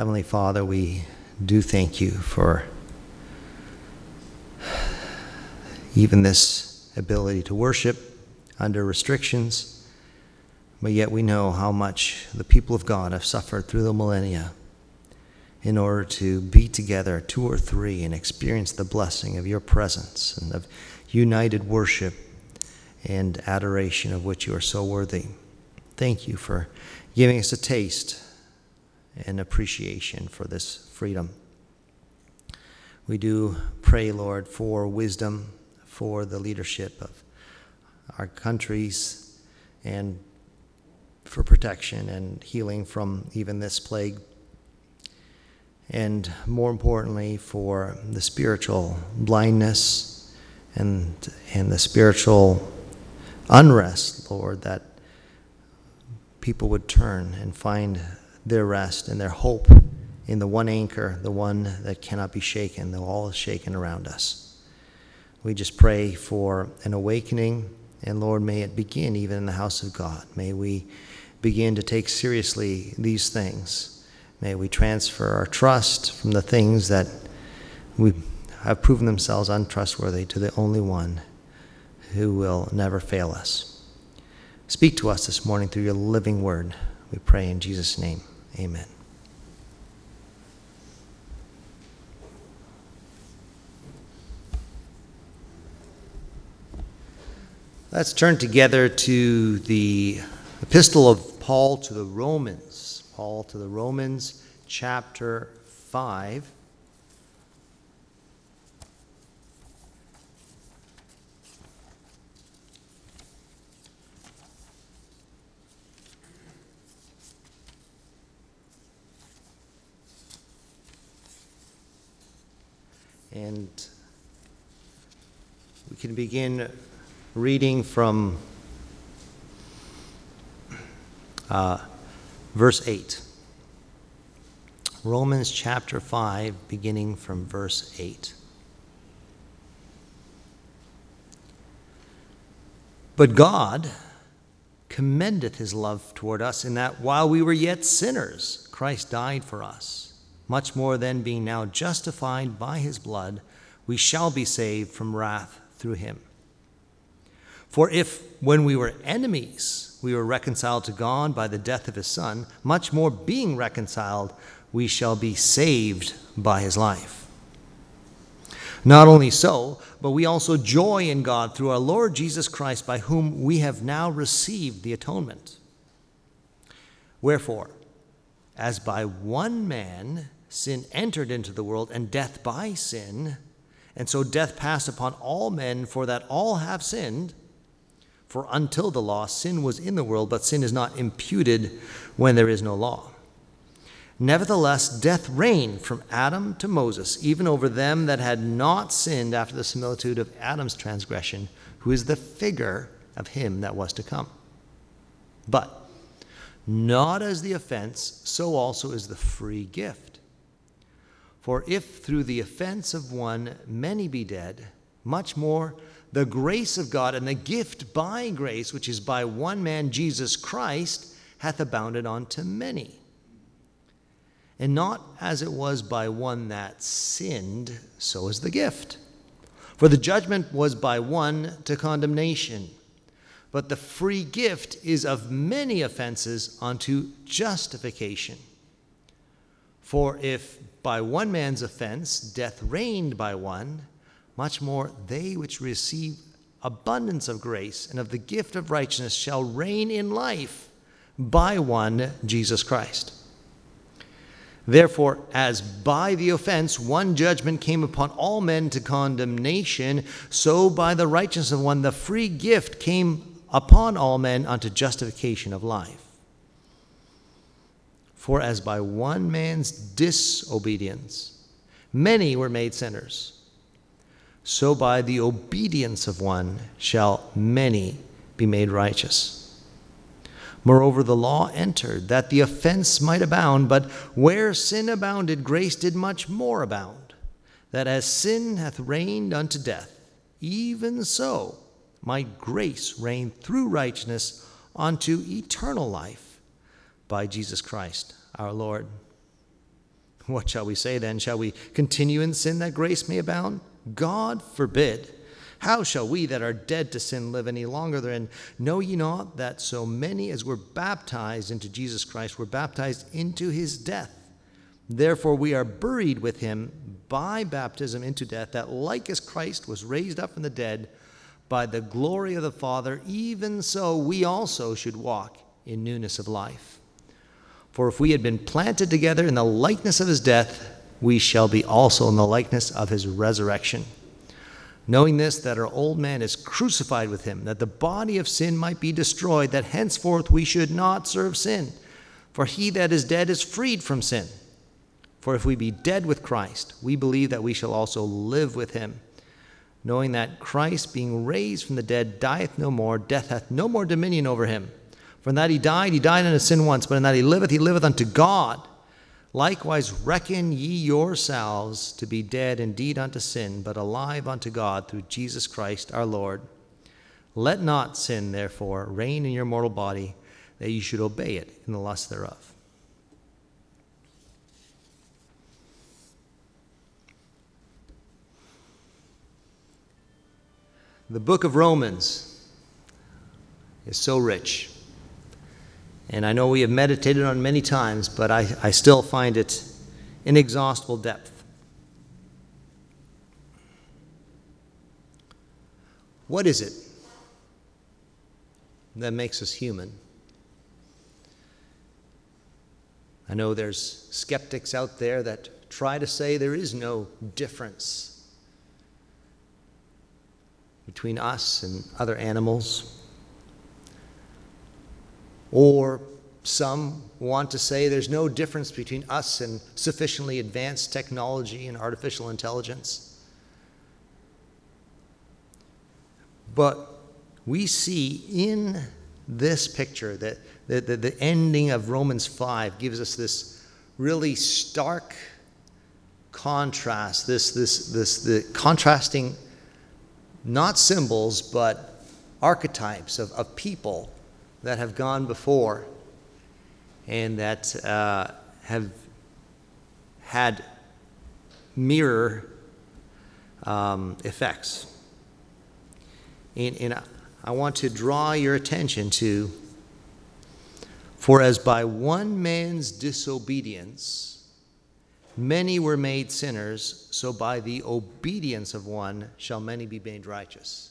Heavenly Father, we do thank you for even this ability to worship under restrictions, but yet we know how much the people of God have suffered through the millennia in order to be together, two or three, and experience the blessing of your presence and of united worship and adoration of which you are so worthy. Thank you for giving us a taste and appreciation for this freedom. We do pray, Lord, for wisdom for the leadership of our countries and for protection and healing from even this plague. And more importantly, for the spiritual blindness and, and the spiritual unrest, Lord, that people would turn and find their rest and their hope in the one anchor, the one that cannot be shaken, though all is shaken around us. We just pray for an awakening, and Lord, may it begin even in the house of God. May we begin to take seriously these things. May we transfer our trust from the things that we have proven themselves untrustworthy to the only one who will never fail us. Speak to us this morning through your living word. We pray in Jesus' name. Amen. Let's turn together to the epistle of Paul to the Romans. Paul to the Romans, chapter 5. And we can begin reading from uh, verse 8. Romans chapter 5, beginning from verse 8. But God commendeth his love toward us in that while we were yet sinners, Christ died for us. Much more than being now justified by his blood, we shall be saved from wrath through him. For if, when we were enemies, we were reconciled to God by the death of his Son, much more being reconciled, we shall be saved by his life. Not only so, but we also joy in God through our Lord Jesus Christ, by whom we have now received the atonement. Wherefore, as by one man sin entered into the world, and death by sin, and so death passed upon all men, for that all have sinned. For until the law, sin was in the world, but sin is not imputed when there is no law. Nevertheless, death reigned from Adam to Moses, even over them that had not sinned after the similitude of Adam's transgression, who is the figure of him that was to come. But not as the offense, so also is the free gift. For if through the offense of one many be dead, much more the grace of God and the gift by grace, which is by one man, Jesus Christ, hath abounded unto many. And not as it was by one that sinned, so is the gift. For the judgment was by one to condemnation, but the free gift is of many offenses unto justification. For if by one man's offense death reigned by one, much more they which receive abundance of grace and of the gift of righteousness shall reign in life by one Jesus Christ. Therefore, as by the offense one judgment came upon all men to condemnation, so by the righteousness of one the free gift came upon all men unto justification of life. For as by one man's disobedience many were made sinners, so by the obedience of one shall many be made righteous. Moreover, the law entered that the offense might abound, but where sin abounded, grace did much more abound. That as sin hath reigned unto death, even so might grace reign through righteousness unto eternal life by Jesus Christ our Lord. What shall we say then? Shall we continue in sin that grace may abound? God forbid. How shall we that are dead to sin live any longer therein? Know ye not that so many as were baptized into Jesus Christ were baptized into his death? Therefore we are buried with him by baptism into death, that like as Christ was raised up from the dead by the glory of the Father, even so we also should walk in newness of life. For if we had been planted together in the likeness of his death, we shall be also in the likeness of his resurrection knowing this, that our old man is crucified with him, that the body of sin might be destroyed, that henceforth we should not serve sin. For he that is dead is freed from sin. For if we be dead with Christ, we believe that we shall also live with him, knowing that Christ, being raised from the dead, dieth no more, death hath no more dominion over him. For that he died, he died unto sin once, but in that he liveth, he liveth unto God. Likewise, reckon ye yourselves to be dead indeed unto sin, but alive unto God through Jesus Christ our Lord. Let not sin, therefore, reign in your mortal body, that ye should obey it in the lust thereof. The book of Romans is so rich. And I know we have meditated on many times, but I, I still find it inexhaustible depth. What is it that makes us human? I know there's skeptics out there that try to say there is no difference between us and other animals. Or some want to say there's no difference between us and sufficiently advanced technology and artificial intelligence. But we see in this picture that the, the, ending of Romans 5 gives us this really stark contrast, this, this, this, the contrasting not symbols, but archetypes of, of people that have gone before and that uh, have had mirror um, effects. And, and I want to draw your attention to for as by one man's disobedience many were made sinners, so by the obedience of one shall many be made righteous.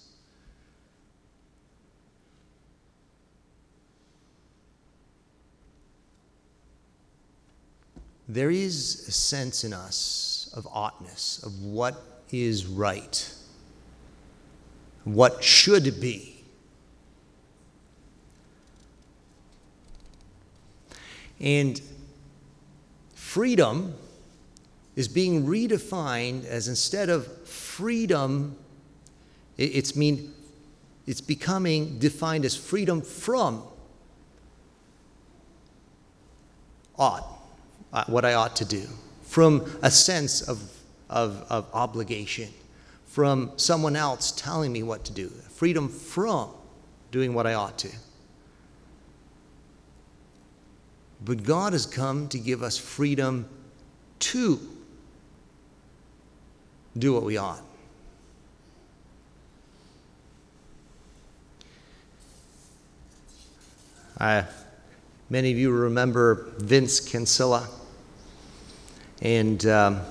There is a sense in us of oughtness, of what is right, what should be. And freedom is being redefined as instead of freedom, it's mean it's becoming defined as freedom from ought uh, what I ought to do, from a sense of, of, of obligation, from someone else telling me what to do, freedom from doing what I ought to. But God has come to give us freedom to do what we ought. I, many of you remember Vince Kinsella And um,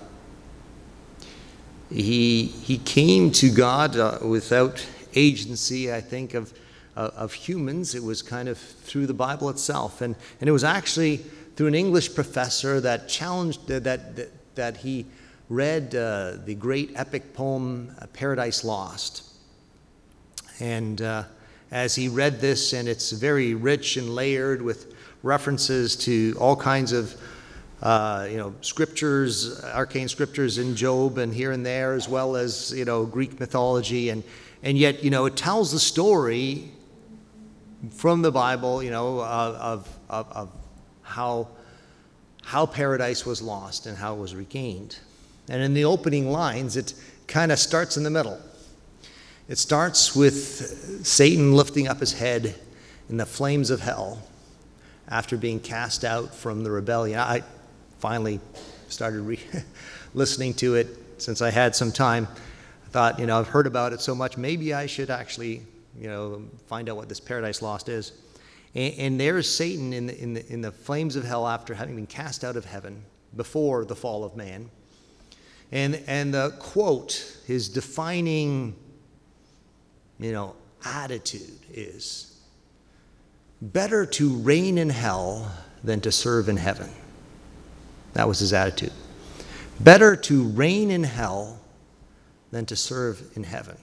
he, he came to God uh, without agency, I think, of, uh, of humans. It was kind of through the Bible itself. And, and it was actually through an English professor that challenged, that, that, that he read uh, the great epic poem uh, Paradise Lost. And uh, as he read this, and it's very rich and layered with references to all kinds of uh, you know scriptures, arcane scriptures in Job and here and there, as well as you know Greek mythology, and and yet you know it tells the story from the Bible, you know, of of, of how how paradise was lost and how it was regained. And in the opening lines, it kind of starts in the middle. It starts with Satan lifting up his head in the flames of hell after being cast out from the rebellion. I finally started re- listening to it since I had some time. I thought, you know, I've heard about it so much, maybe I should actually, you know, find out what this paradise lost is. And, and there is Satan in the, in, the, in the flames of hell after having been cast out of heaven before the fall of man. And, and the quote, his defining, you know, attitude is better to reign in hell than to serve in heaven. That was his attitude. Better to reign in hell than to serve in heaven.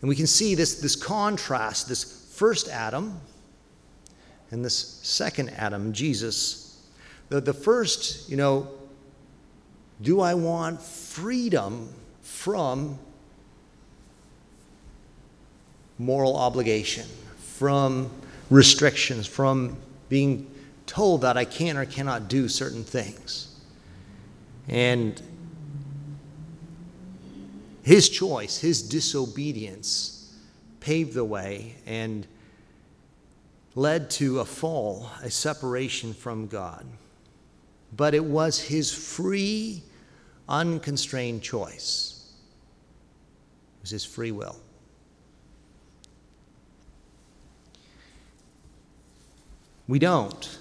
And we can see this, this contrast, this first Adam and this second Adam, Jesus the, the first, you know, do I want freedom from moral obligation, from restrictions, from being told that I can or cannot do certain things? And his choice, his disobedience, paved the way and led to a fall, a separation from God but it was his free, unconstrained choice. It was his free will. We don't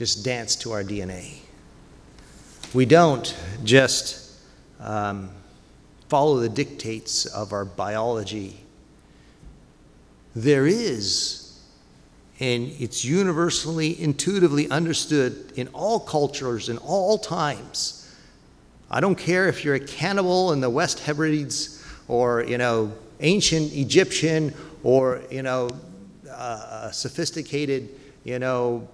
just dance to our DNA. We don't just um, follow the dictates of our biology. There is and it's universally, intuitively understood in all cultures, in all times. I don't care if you're a cannibal in the West Hebrides or, you know, ancient Egyptian or, you know, uh, sophisticated, you know,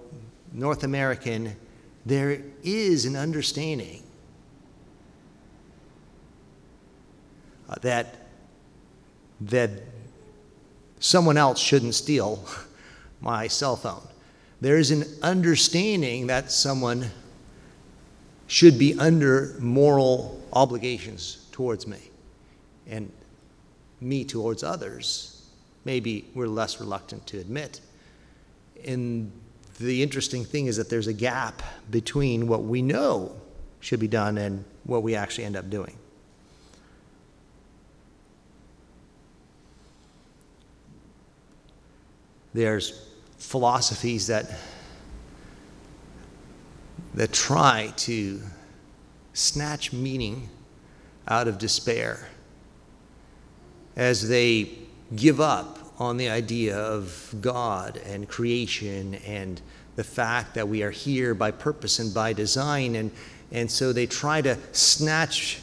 North American, there is an understanding uh, that, that someone else shouldn't steal my cell phone. There is an understanding that someone should be under moral obligations towards me and me towards others. Maybe we're less reluctant to admit. And the interesting thing is that there's a gap between what we know should be done and what we actually end up doing. There's philosophies that that try to snatch meaning out of despair as they give up on the idea of God and creation and the fact that we are here by purpose and by design. And and so they try to snatch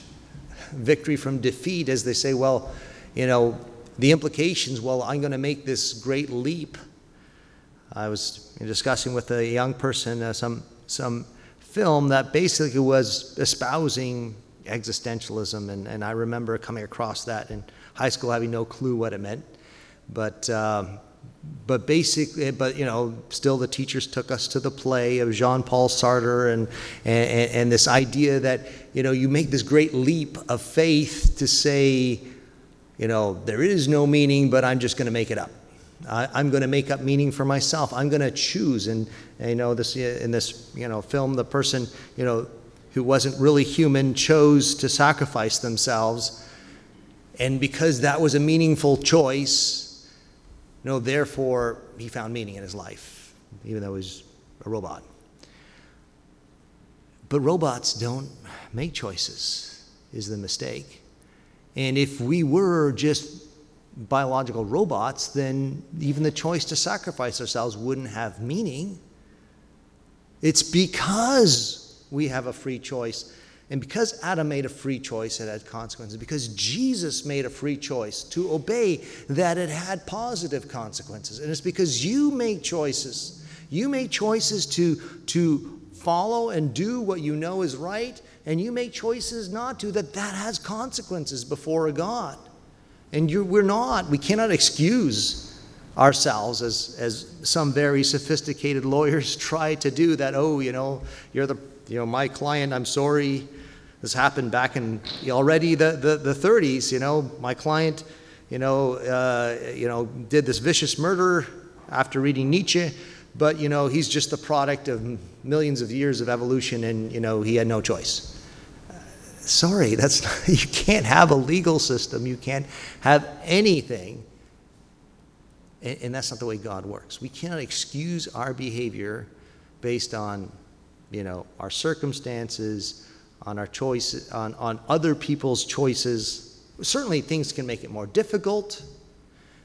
victory from defeat as they say well you know the implications well I'm going to make this great leap. I was discussing with a young person uh, some, some film that basically was espousing existentialism, and, and I remember coming across that in high school having no clue what it meant. But, um, but basically, but you know, still the teachers took us to the play of Jean-Paul Sartre and, and, and this idea that, you know, you make this great leap of faith to say, you know, there is no meaning, but I'm just going to make it up. I, am going to make up meaning for myself. I'm going to choose. And, and, you know, this in this you know film, the person you know who wasn't really human chose to sacrifice themselves, and because that was a meaningful choice, know, therefore he found meaning in his life, even though he was a robot. But robots don't make choices, is the mistake. And if we were just biological robots, then even the choice to sacrifice ourselves wouldn't have meaning. It's because we have a free choice. And because Adam made a free choice, it had consequences. Because Jesus made a free choice to obey, that it had positive consequences. And it's because you make choices. You make choices to, to follow and do what you know is right, and you make choices not to, that that has consequences before a God. And we're not, we cannot excuse ourselves as, as some very sophisticated lawyers try to do that. Oh, you know, you're the, you know, my client, I'm sorry. This happened back in already the, the, the 30s, you know, my client, you know, uh, you know, did this vicious murder after reading Nietzsche, but, you know, he's just the product of millions of years of evolution and, you know, he had no choice sorry, that's not, you can't have a legal system. You can't have anything. And, and, that's not the way God works. We cannot excuse our behavior based on, you know, our circumstances, on our choices, on, on other people's choices. Certainly, things can make it more difficult.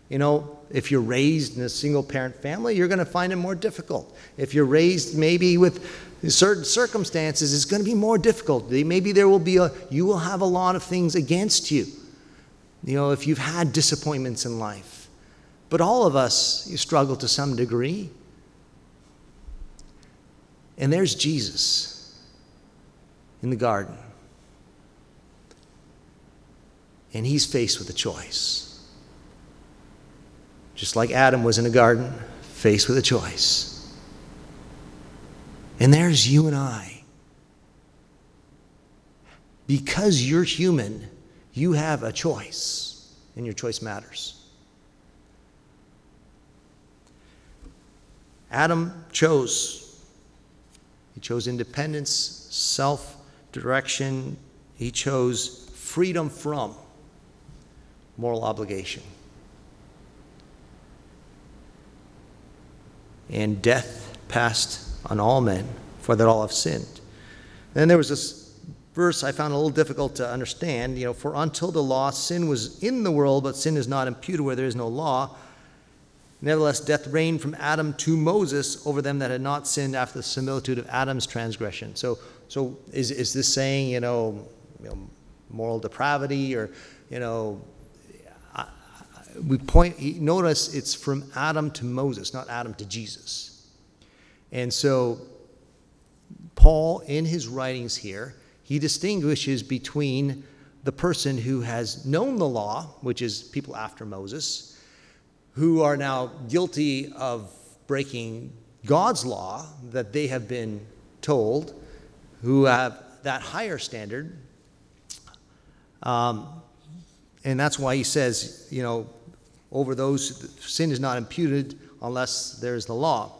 You know, if you're raised in a single parent family, you're going to find it more difficult. If you're raised maybe with certain circumstances, it's going to be more difficult. Maybe there will be a, you will have a lot of things against you. You know, if you've had disappointments in life. But all of us you struggle to some degree. And there's Jesus in the garden. And he's faced with a choice. Just like Adam was in a garden, faced with a choice. And there's you and I. Because you're human, you have a choice, and your choice matters. Adam chose. He chose independence, self direction. He chose freedom from moral obligation. And death passed on all men, for that all have sinned. Then there was this verse I found a little difficult to understand. You know, for until the law, sin was in the world, but sin is not imputed where there is no law. Nevertheless, death reigned from Adam to Moses over them that had not sinned after the similitude of Adam's transgression. So, so is, is this saying, you know, you know moral depravity or, you know, we point, notice it's from Adam to Moses, not Adam to Jesus. And so, Paul, in his writings here, he distinguishes between the person who has known the law, which is people after Moses, who are now guilty of breaking God's law that they have been told, who have that higher standard. Um, and that's why he says, you know, over those, sin is not imputed unless there's the law.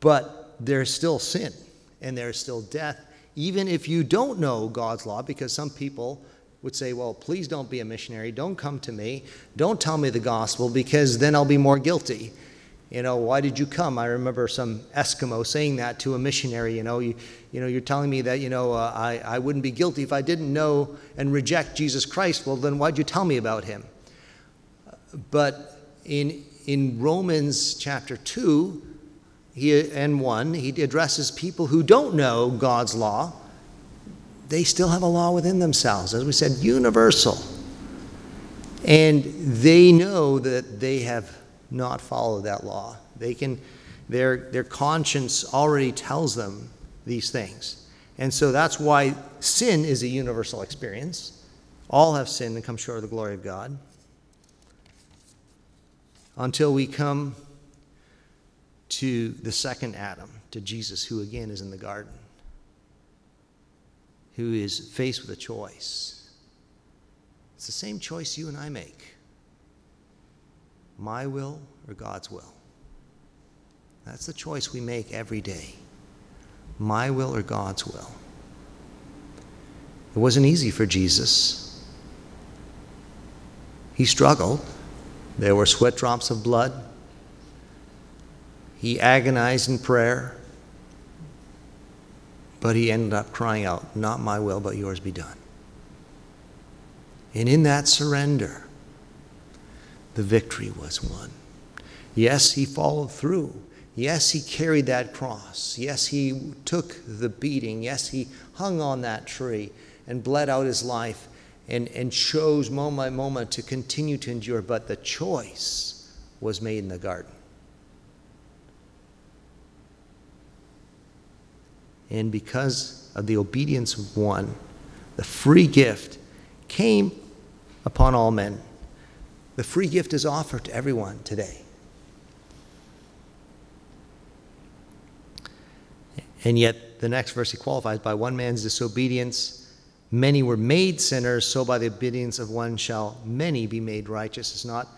But there's still sin and there's still death, even if you don't know God's law, because some people would say, Well, please don't be a missionary. Don't come to me. Don't tell me the gospel, because then I'll be more guilty. You know, why did you come? I remember some Eskimo saying that to a missionary. You know, you, you know, you're telling me that, you know, uh, I, I wouldn't be guilty if I didn't know and reject Jesus Christ. Well, then why'd you tell me about him? But in, in Romans chapter 2, he, and 1, he addresses people who don't know God's law. They still have a law within themselves, as we said, universal. And they know that they have not follow that law. They can, their, their conscience already tells them these things. And so that's why sin is a universal experience. All have sinned and come short of the glory of God. Until we come to the second Adam, to Jesus, who again is in the garden, who is faced with a choice. It's the same choice you and I make my will or God's will. That's the choice we make every day my will or God's will. It wasn't easy for Jesus. He struggled. There were sweat drops of blood. He agonized in prayer. But he ended up crying out, Not my will, but yours be done. And in that surrender, the victory was won. Yes, he followed through. Yes, he carried that cross. Yes, he took the beating. Yes, he hung on that tree and bled out his life and, and chose moment by moment to continue to endure. But the choice was made in the garden. And because of the obedience of one, the free gift came upon all men. The free gift is offered to everyone today. And yet, the next verse he qualifies by one man's disobedience, many were made sinners, so by the obedience of one shall many be made righteous. It's not,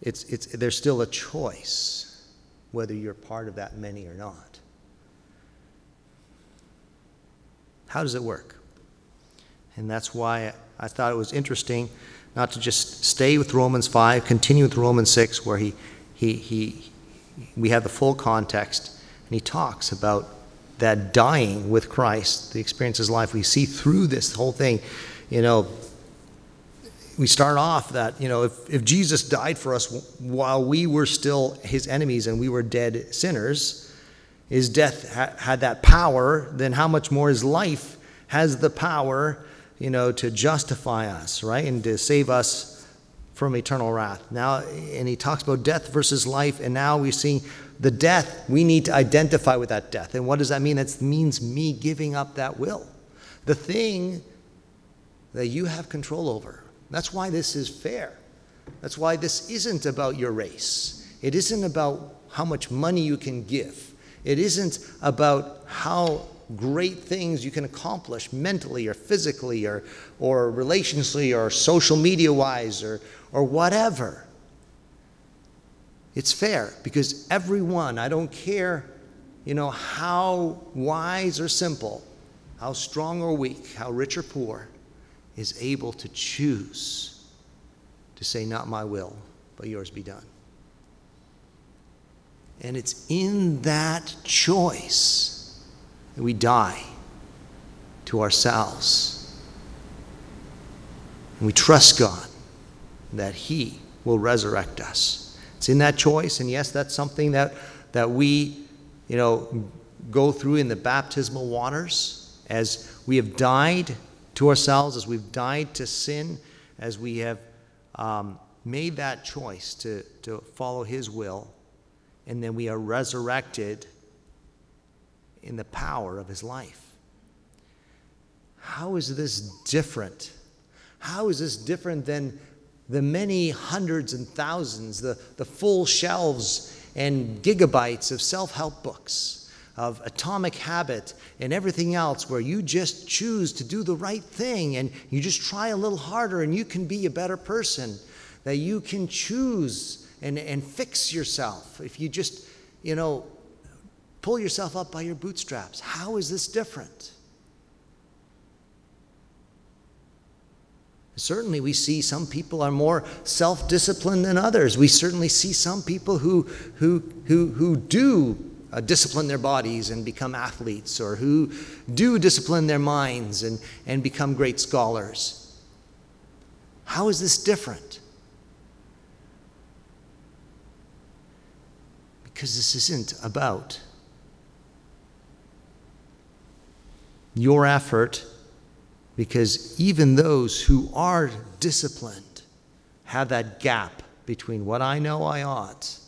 it's, it's, there's still a choice whether you're part of that many or not. How does it work? And that's why I thought it was interesting not to just stay with Romans 5, continue with Romans 6, where he, he, he, we have the full context, and he talks about that dying with Christ, the experience of life. We see through this whole thing, you know, we start off that, you know, if, if Jesus died for us while we were still his enemies and we were dead sinners, his death ha- had that power, then how much more his life has the power you know, to justify us, right? And to save us from eternal wrath. Now, and he talks about death versus life, and now we see the death, we need to identify with that death. And what does that mean? That means me giving up that will. The thing that you have control over. That's why this is fair. That's why this isn't about your race. It isn't about how much money you can give. It isn't about how great things you can accomplish mentally or physically or, or relationally or social media wise or, or whatever. It's fair because everyone, I don't care, you know, how wise or simple, how strong or weak, how rich or poor, is able to choose to say, Not my will, but yours be done. And it's in that choice we die to ourselves. And we trust God that He will resurrect us. It's in that choice, and yes, that's something that, that we, you know, go through in the baptismal waters as we have died to ourselves, as we've died to sin, as we have um, made that choice to, to follow His will, and then we are resurrected in the power of his life. How is this different? How is this different than the many hundreds and thousands, the, the full shelves and gigabytes of self help books, of atomic habit, and everything else where you just choose to do the right thing and you just try a little harder and you can be a better person? That you can choose and, and fix yourself if you just, you know, pull yourself up by your bootstraps. How is this different? Certainly, we see some people are more self disciplined than others. We certainly see some people who, who, who, who do uh, discipline their bodies and become athletes, or who do discipline their minds and, and become great scholars. How is this different? Because this isn't about your effort because even those who are disciplined have that gap between what I know I ought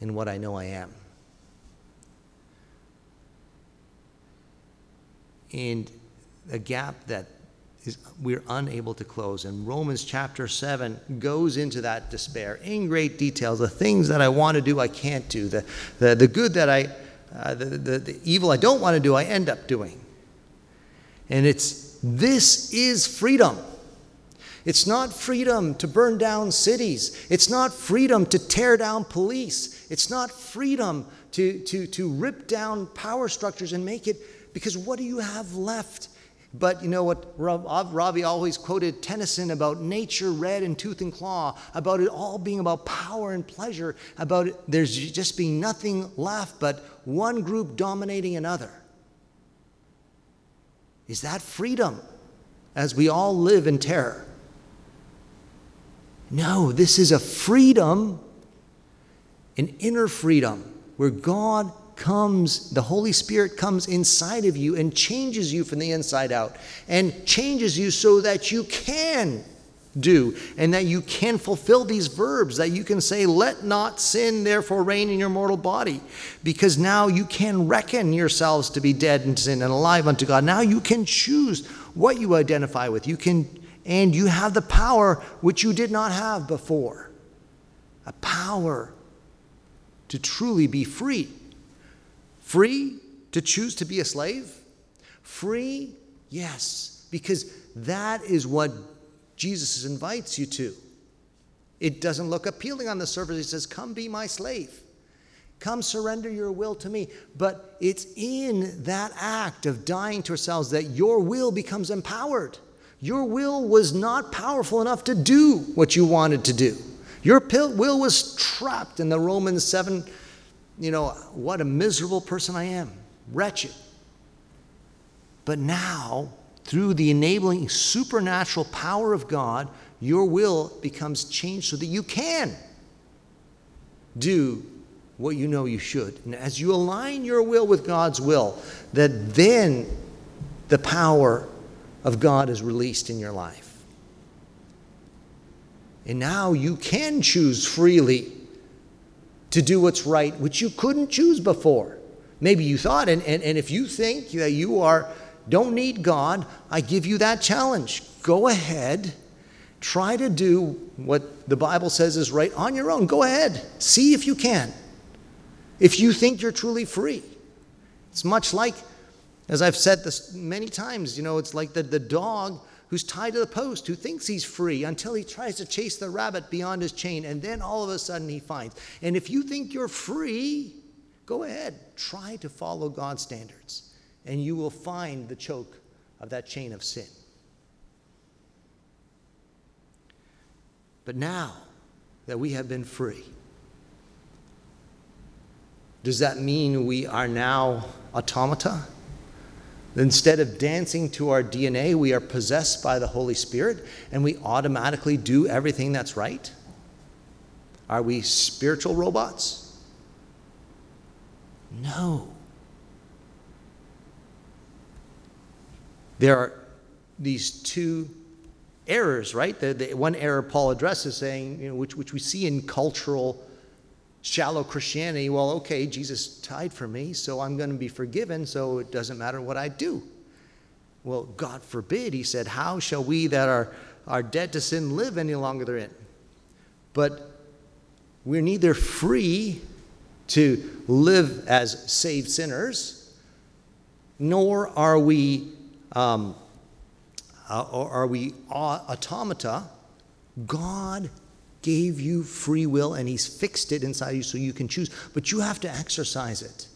and what I know I am. And a gap that is we're unable to close. And Romans chapter 7 goes into that despair in great detail. The things that I want to do, I can't do. The, the, the good that I, uh, the, the, the evil I don't want to do, I end up doing. And it's this is freedom. It's not freedom to burn down cities. It's not freedom to tear down police. It's not freedom to, to, to rip down power structures and make it, because what do you have left? But you know what? Ravi always quoted Tennyson about nature red and tooth and claw, about it all being about power and pleasure, about it, there's just being nothing left but one group dominating another. Is that freedom as we all live in terror? No, this is a freedom, an inner freedom, where God comes, the Holy Spirit comes inside of you and changes you from the inside out and changes you so that you can do and that you can fulfill these verbs, that you can say, Let not sin therefore reign in your mortal body, because now you can reckon yourselves to be dead in sin and alive unto God. Now you can choose what you identify with. You can and you have the power which you did not have before a power to truly be free. Free to choose to be a slave? Free? Yes, because that is what Jesus invites you to. It doesn't look appealing on the surface. He says, Come be my slave. Come surrender your will to me. But it's in that act of dying to ourselves that your will becomes empowered. Your will was not powerful enough to do what you wanted to do. Your will was trapped in the Romans 7, you know, what a miserable person I am, wretched. But now, through the enabling supernatural power of God, your will becomes changed so that you can do what you know you should. And as you align your will with God's will, that then the power of God is released in your life. And now you can choose freely to do what's right, which you couldn't choose before. Maybe you thought, and, and, and if you think that you are don't need God, I give you that challenge. Go ahead, try to do what the Bible says is right on your own. Go ahead, see if you can. If you think you're truly free, it's much like as I've said this many times, you know, it's like the, the dog who's tied to the post who thinks he's free until he tries to chase the rabbit beyond his chain, and then all of a sudden he finds. And if you think you're free, go ahead, try to follow God's standards, and you will find the choke of that chain of sin. But now that we have been free, does that mean we are now automata? Instead of dancing to our DNA, we are possessed by the Holy Spirit and we automatically do everything that's right? Are we spiritual robots? No. There are these two errors, right? The, the one error Paul addresses, saying, you know, which, which we see in cultural shallow Christianity, well, okay, Jesus died for me, so I'm going to be forgiven, so it doesn't matter what I do. Well, God forbid, he said, how shall we that are, are dead to sin live any longer therein? But we're neither free to live as saved sinners, nor are we, um, uh, or are we automata. God gave you free will and He's fixed it inside you so you can choose, but you have to exercise it.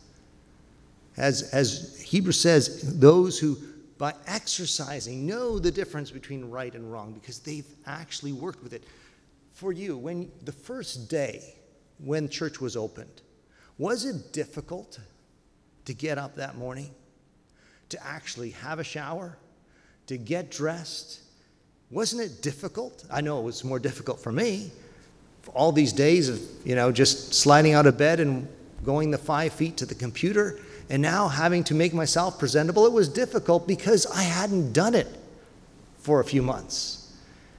As, as Hebrews says, those who by exercising know the difference between right and wrong because they've actually worked with it. For you, when the first day when church was opened, was it difficult to get up that morning, to actually have a shower, to get dressed, wasn't it difficult? I know it was more difficult for me. For all these days of, you know, just sliding out of bed and going the five feet to the computer, and now having to make myself presentable, it was difficult because I hadn't done it for a few months.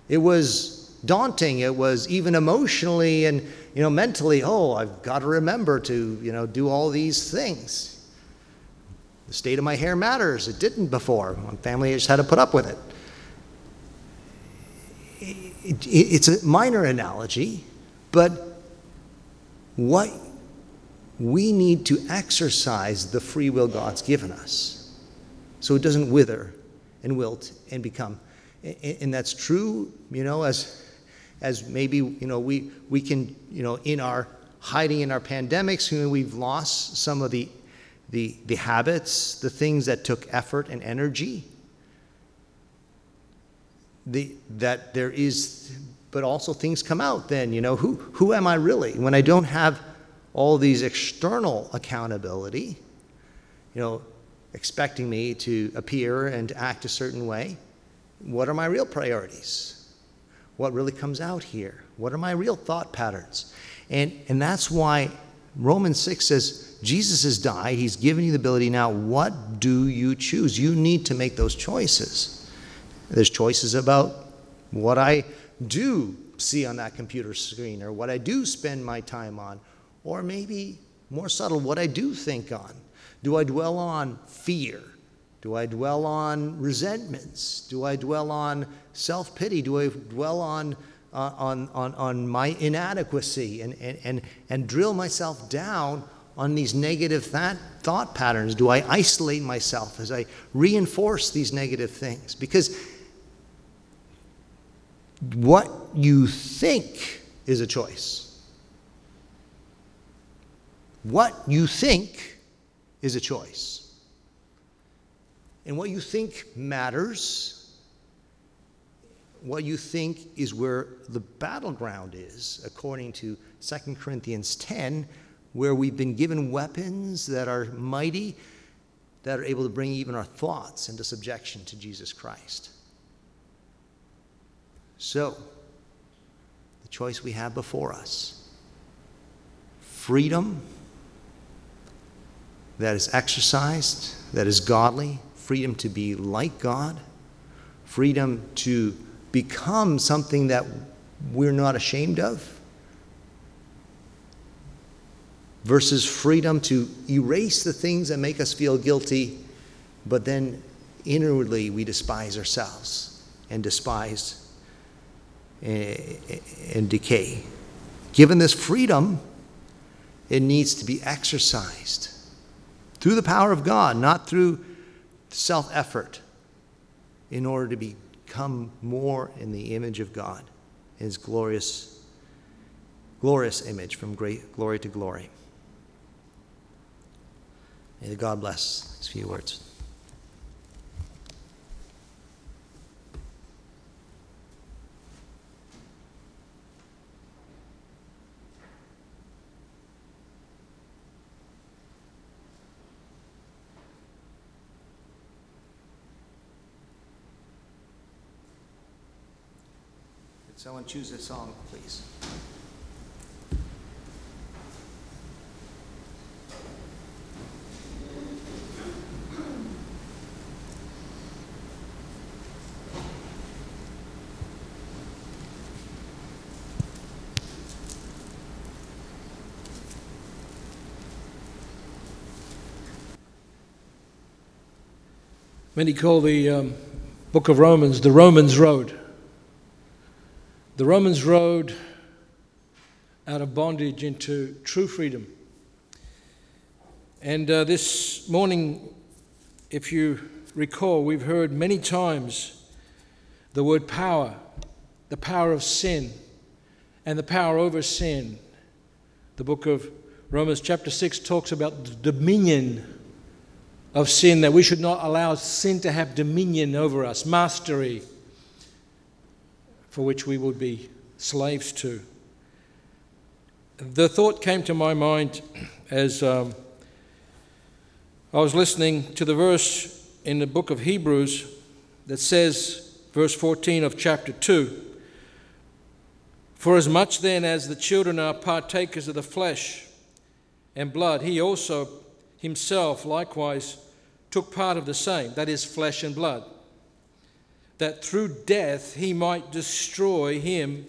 It was daunting. It was even emotionally and, you know, mentally, oh, I've got to remember to, you know, do all these things. The state of my hair matters. It didn't before. My family just had to put up with it it, it's a minor analogy, but what we need to exercise the free will God's given us so it doesn't wither and wilt and become. And that's true, you know, as, as maybe, you know, we, we can, you know, in our hiding in our pandemics, you know, we've lost some of the, the, the habits, the things that took effort and energy the, that there is, but also things come out then, you know, who, who am I really? When I don't have all these external accountability, you know, expecting me to appear and act a certain way? What are my real priorities? What really comes out here? What are my real thought patterns? And, and that's why Romans 6 says, Jesus has died. He's given you the ability. Now, what do you choose? You need to make those choices. There's choices about what I do see on that computer screen or what I do spend my time on, or maybe more subtle, what I do think on. Do I dwell on fear? Do I dwell on resentments? Do I dwell on self pity? Do I dwell on, uh, on, on, on my inadequacy and, and, and, and drill myself down on these negative that thought patterns? Do I isolate myself as I reinforce these negative things? Because what you think is a choice. What you think is a choice. And what you think matters. What you think is where the battleground is, according to 2 Corinthians 10, where we've been given weapons that are mighty, that are able to bring even our thoughts into subjection to Jesus Christ. So, the choice we have before us freedom that is exercised, that is godly, freedom to be like God, freedom to become something that we're not ashamed of, versus freedom to erase the things that make us feel guilty, but then inwardly we despise ourselves and despise eh, eh, and decay. Given this freedom, it needs to be exercised through the power of God, not through self effort, in order to become more in the image of God, His glorious, glorious image from great glory to glory. May God bless these few words. Someone choose a song, please. Many call the um, book of Romans the Romans Road. The Romans road out of bondage into true freedom. And uh, this morning, if you recall, we've heard many times the word power, the power of sin, and the power over sin. The book of Romans, chapter 6, talks about the dominion of sin, that we should not allow sin to have dominion over us, mastery for which we would be slaves to. The thought came to my mind as um, I was listening to the verse in the book of Hebrews that says, verse 14 of chapter 2 For as much then as the children are partakers of the flesh and blood, he also himself likewise took part of the same, that is, flesh and blood that through death he might destroy him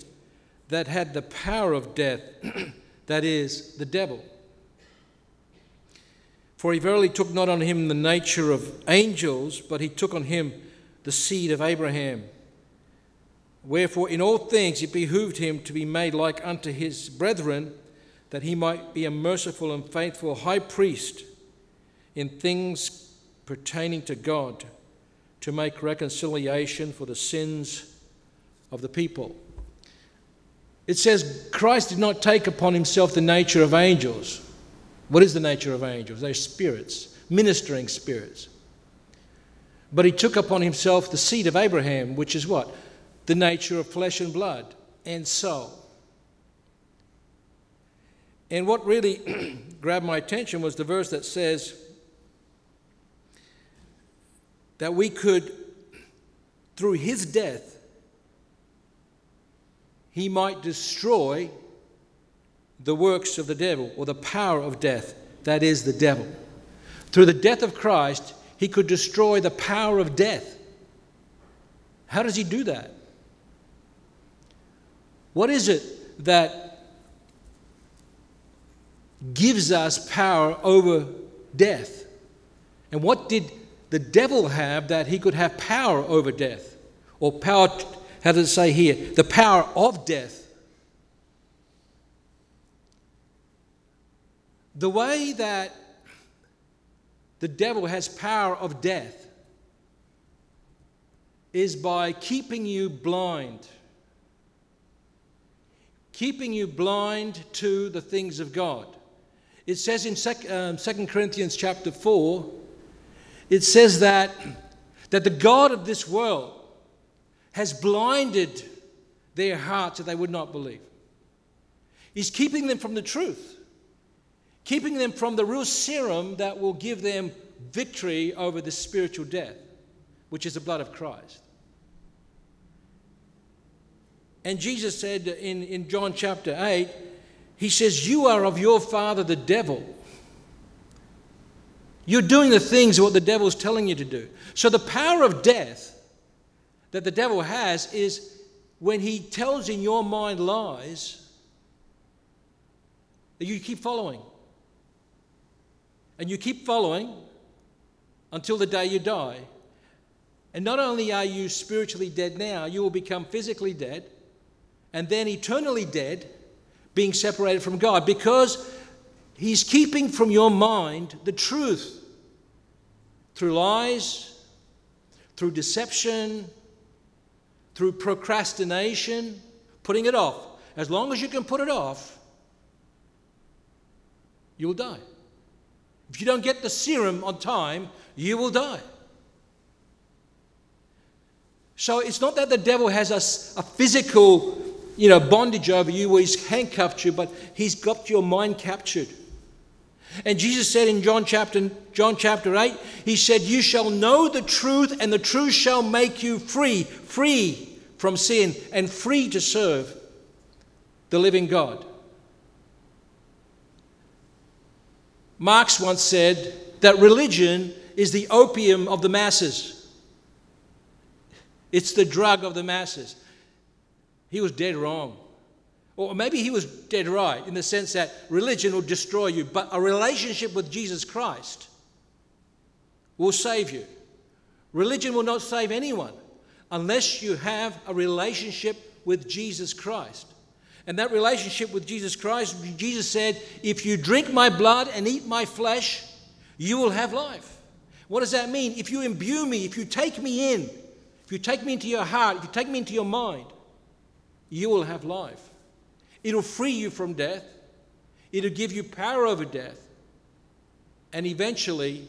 that had the power of death, that is, the devil. For he verily took not on him the nature of angels, but he took on him the seed of Abraham. Wherefore, in all things it behooved him to be made like unto his brethren, that he might be a merciful and faithful high priest in things pertaining to God to make reconciliation for the sins of the people. It says Christ did not take upon himself the nature of angels. What is the nature of angels? They're spirits, ministering spirits. But he took upon himself the seed of Abraham, which is what? The nature of flesh and blood and soul. And what really grabbed my attention was the verse that says, that we could, through his death, he might destroy the works of the devil or the power of death, that is, the devil. Through the death of Christ, he could destroy the power of death. How does he do that? What is it that gives us power over death? And what did the devil have that he could have power over death? Or power, how does it say here? The power of death. The way that the devil has power of death is by keeping you blind. Keeping you blind to the things of God. It says in 2 um, Corinthians chapter 4, it says that, that the God of this world has blinded their hearts that they would not believe. He's keeping them from the truth keeping them from the real serum that will give them victory over the spiritual death, which is the blood of Christ. And Jesus said in, in John chapter 8, He says, You are of your father the devil. You're doing the things what the devil's telling you to do. So the power of death that the devil has is when he tells in your mind lies that you keep following. And you keep following until the day you die. And not only are you spiritually dead now, you will become physically dead and then eternally dead, being separated from God because He's keeping from your mind the truth through lies, through deception, through procrastination, putting it off. As long as you can put it off, you'll die. If you don't get the serum on time, you will die. So it's not that the devil has a, a physical, you know, bondage over you where he's handcuffed you, but he's got your mind captured. And Jesus said in John chapter, John chapter 8, He said, You shall know the truth, and the truth shall make you free, free from sin, and free to serve the living God. Marx once said that religion is the opium of the masses, it's the drug of the masses. He was dead wrong. Or maybe he was dead right in the sense that religion will destroy you, but a relationship with Jesus Christ will save you. Religion will not save anyone unless you have a relationship with Jesus Christ. And that relationship with Jesus Christ, Jesus said, If you drink my blood and eat my flesh, you will have life. What does that mean? If you imbue me, if you take me in, if you take me into your heart, if you take me into your mind, you will have life. It'll free you from death, it'll give you power over death, and eventually,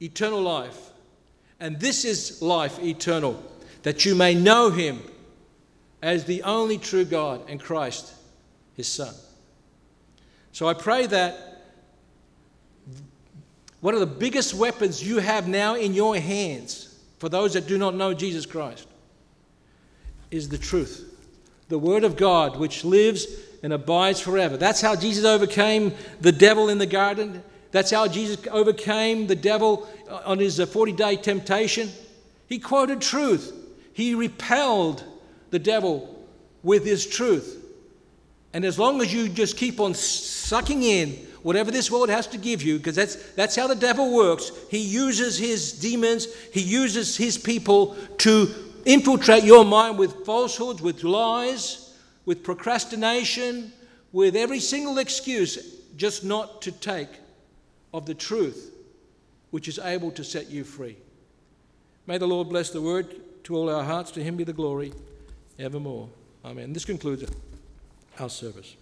eternal life. And this is life eternal, that you may know him as the only true God and Christ, his Son. So I pray that one of the biggest weapons you have now in your hands for those that do not know Jesus Christ is the truth, the Word of God, which lives and abides forever. That's how Jesus overcame the devil in the garden. That's how Jesus overcame the devil uh, on his uh, 40 day temptation. He quoted truth, he repelled the devil with his truth. And as long as you just keep on sucking in whatever this world has to give you, because that's, that's how the devil works, he uses his demons, he uses his people to infiltrate your mind with falsehoods, with lies, with procrastination, with every single excuse just not to take of the truth which is able to set you free. May the Lord bless the word to all our hearts. To him be the glory evermore. Amen. This concludes our service.